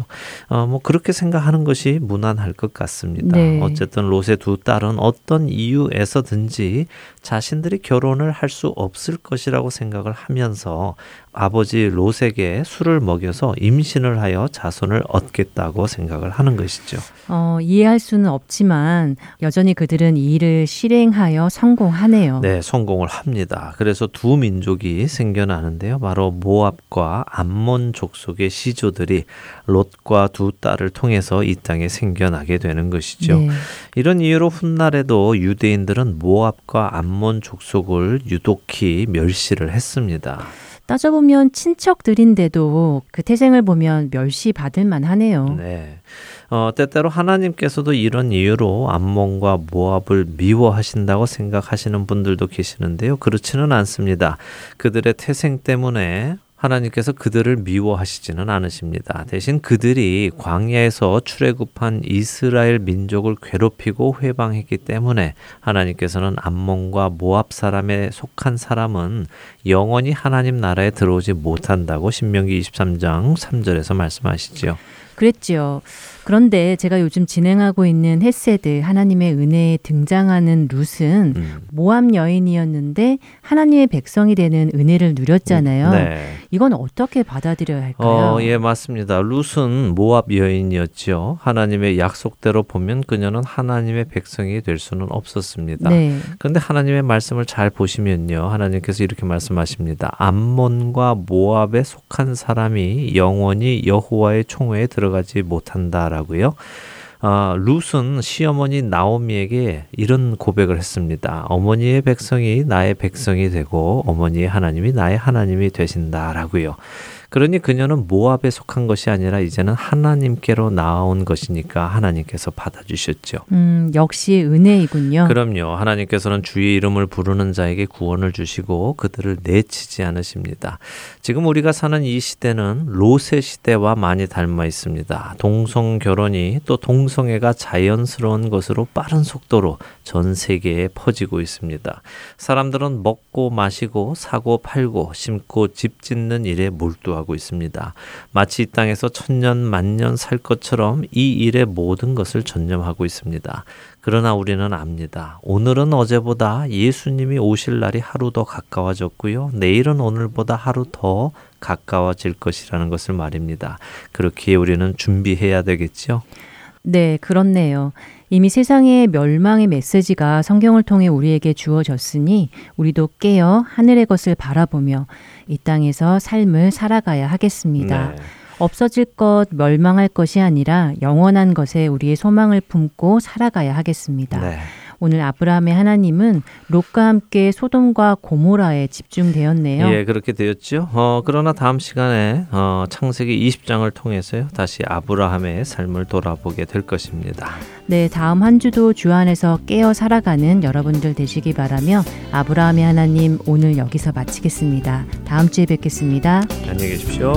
어, 뭐 그렇게 생각하는 것이 무난할 것 같습니다. 네. 어쨌든 롯의 두 딸은 어떤 이유에서든지 자신들이 결혼을 할 수 없을 것이라고 생각을 하면서 아버지 롯에게 술을 먹여서 임신을 하여 자손을 얻겠다고 생각을 하는 것이죠. 어, 이해할 수는 없지만 여전히 그들은 이 일을 실행하여 성공하네요. 네, 성공을 합니다. 그래서 두 민족이 생겨나는데요. 바로 모압과 암몬 족속의 시조들이 롯과 두 딸을 통해서 이 땅에 생겨나게 되는 것이죠. 네. 이런 이유로 훗날에도 유대인들은 모압과 암몬 족속을 유독히 멸시를 했습니다. 따져보면 친척들인데도 그 태생을 보면 멸시받을 만하네요. 네. 어, 때때로 하나님께서도 이런 이유로 암몬과 모압을 미워하신다고 생각하시는 분들도 계시는데요. 그렇지는 않습니다. 그들의 태생 때문에 하나님께서 그들을 미워하시지는 않으십니다. 대신 그들이 광야에서 출애굽한 이스라엘 민족을 괴롭히고 회방했기 때문에 하나님께서는 암몬과 모압 사람에 속한 사람은 영원히 하나님 나라에 들어오지 못한다고 신명기 23장 3절에서 말씀하시지요. 그랬지요. 그런데 제가 요즘 진행하고 있는 헤세드 하나님의 은혜에 등장하는 룻은 음. 모함 여인이었는데 하나님의 백성이 되는 은혜를 누렸잖아요. 네. 이건 어떻게 받아들여야 할까요? 어, 예, 맞습니다. 룻은 모압 여인이었죠. 하나님의 약속대로 보면 그녀는 하나님의 백성이 될 수는 없었습니다. 네. 그런데 하나님의 말씀을 잘 보시면요. 하나님께서 이렇게 말씀하십니다. 암몬과 모압에 속한 사람이 영원히 여호와의 총회에 들어 가지 못한다. 라고요. 어, 룻은 시어머니 나오미에게 이런 고백을 했습니다. 어머니의 백성이 나의 백성이 되고 어머니의 하나님이 나의 하나님이 되신다라고요. 그러니 그녀는 모압에 속한 것이 아니라 이제는 하나님께로 나온 것이니까 하나님께서 받아주셨죠. 음, 역시 은혜이군요. 그럼요. 하나님께서는 주의 이름을 부르는 자에게 구원을 주시고 그들을 내치지 않으십니다. 지금 우리가 사는 이 시대는 롯의 시대와 많이 닮아 있습니다. 동성 결혼이 또 동성애가 자연스러운 것으로 빠른 속도로 전 세계에 퍼지고 있습니다. 사람들은 먹고 마시고 사고 팔고 심고 집 짓는 일에 몰두하고 하고 있습니다. 마치 이 땅에서 천년 만년 살 것처럼 이 일에 모든 것을 전념하고 있습니다. 그러나 우리는 압니다. 오늘은 어제보다 예수님이 오실 날이 하루 더 가까워졌고요. 내일은 오늘보다 하루 더 가까워질 것이라는 것을 말입니다. 그렇기에 우리는 준비해야 되겠죠? 네, 그렇네요. 이미 세상의 멸망의 메시지가 성경을 통해 우리에게 주어졌으니 우리도 깨어 하늘의 것을 바라보며 이 땅에서 삶을 살아가야 하겠습니다. 네. 없어질 것, 멸망할 것이 아니라 영원한 것에 우리의 소망을 품고 살아가야 하겠습니다. 네. 오늘 아브라함의 하나님은 롯과 함께 소돔과 고모라에 집중되었네요. 예, 그렇게 되었죠. 어, 그러나 다음 시간에 어, 창세기 20장을 통해서요. 다시 아브라함의 삶을 돌아보게 될 것입니다. 네, 다음 한 주도 주 안에서 깨어 살아가는 여러분들 되시기 바라며 아브라함의 하나님 오늘 여기서 마치겠습니다. 다음 주에 뵙겠습니다. 안녕히 계십시오.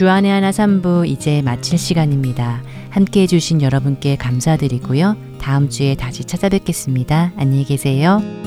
주안의 하나 3부 이제 마칠 시간입니다. 함께 해주신 여러분께 감사드리고요. 다음 주에 다시 찾아뵙겠습니다. 안녕히 계세요.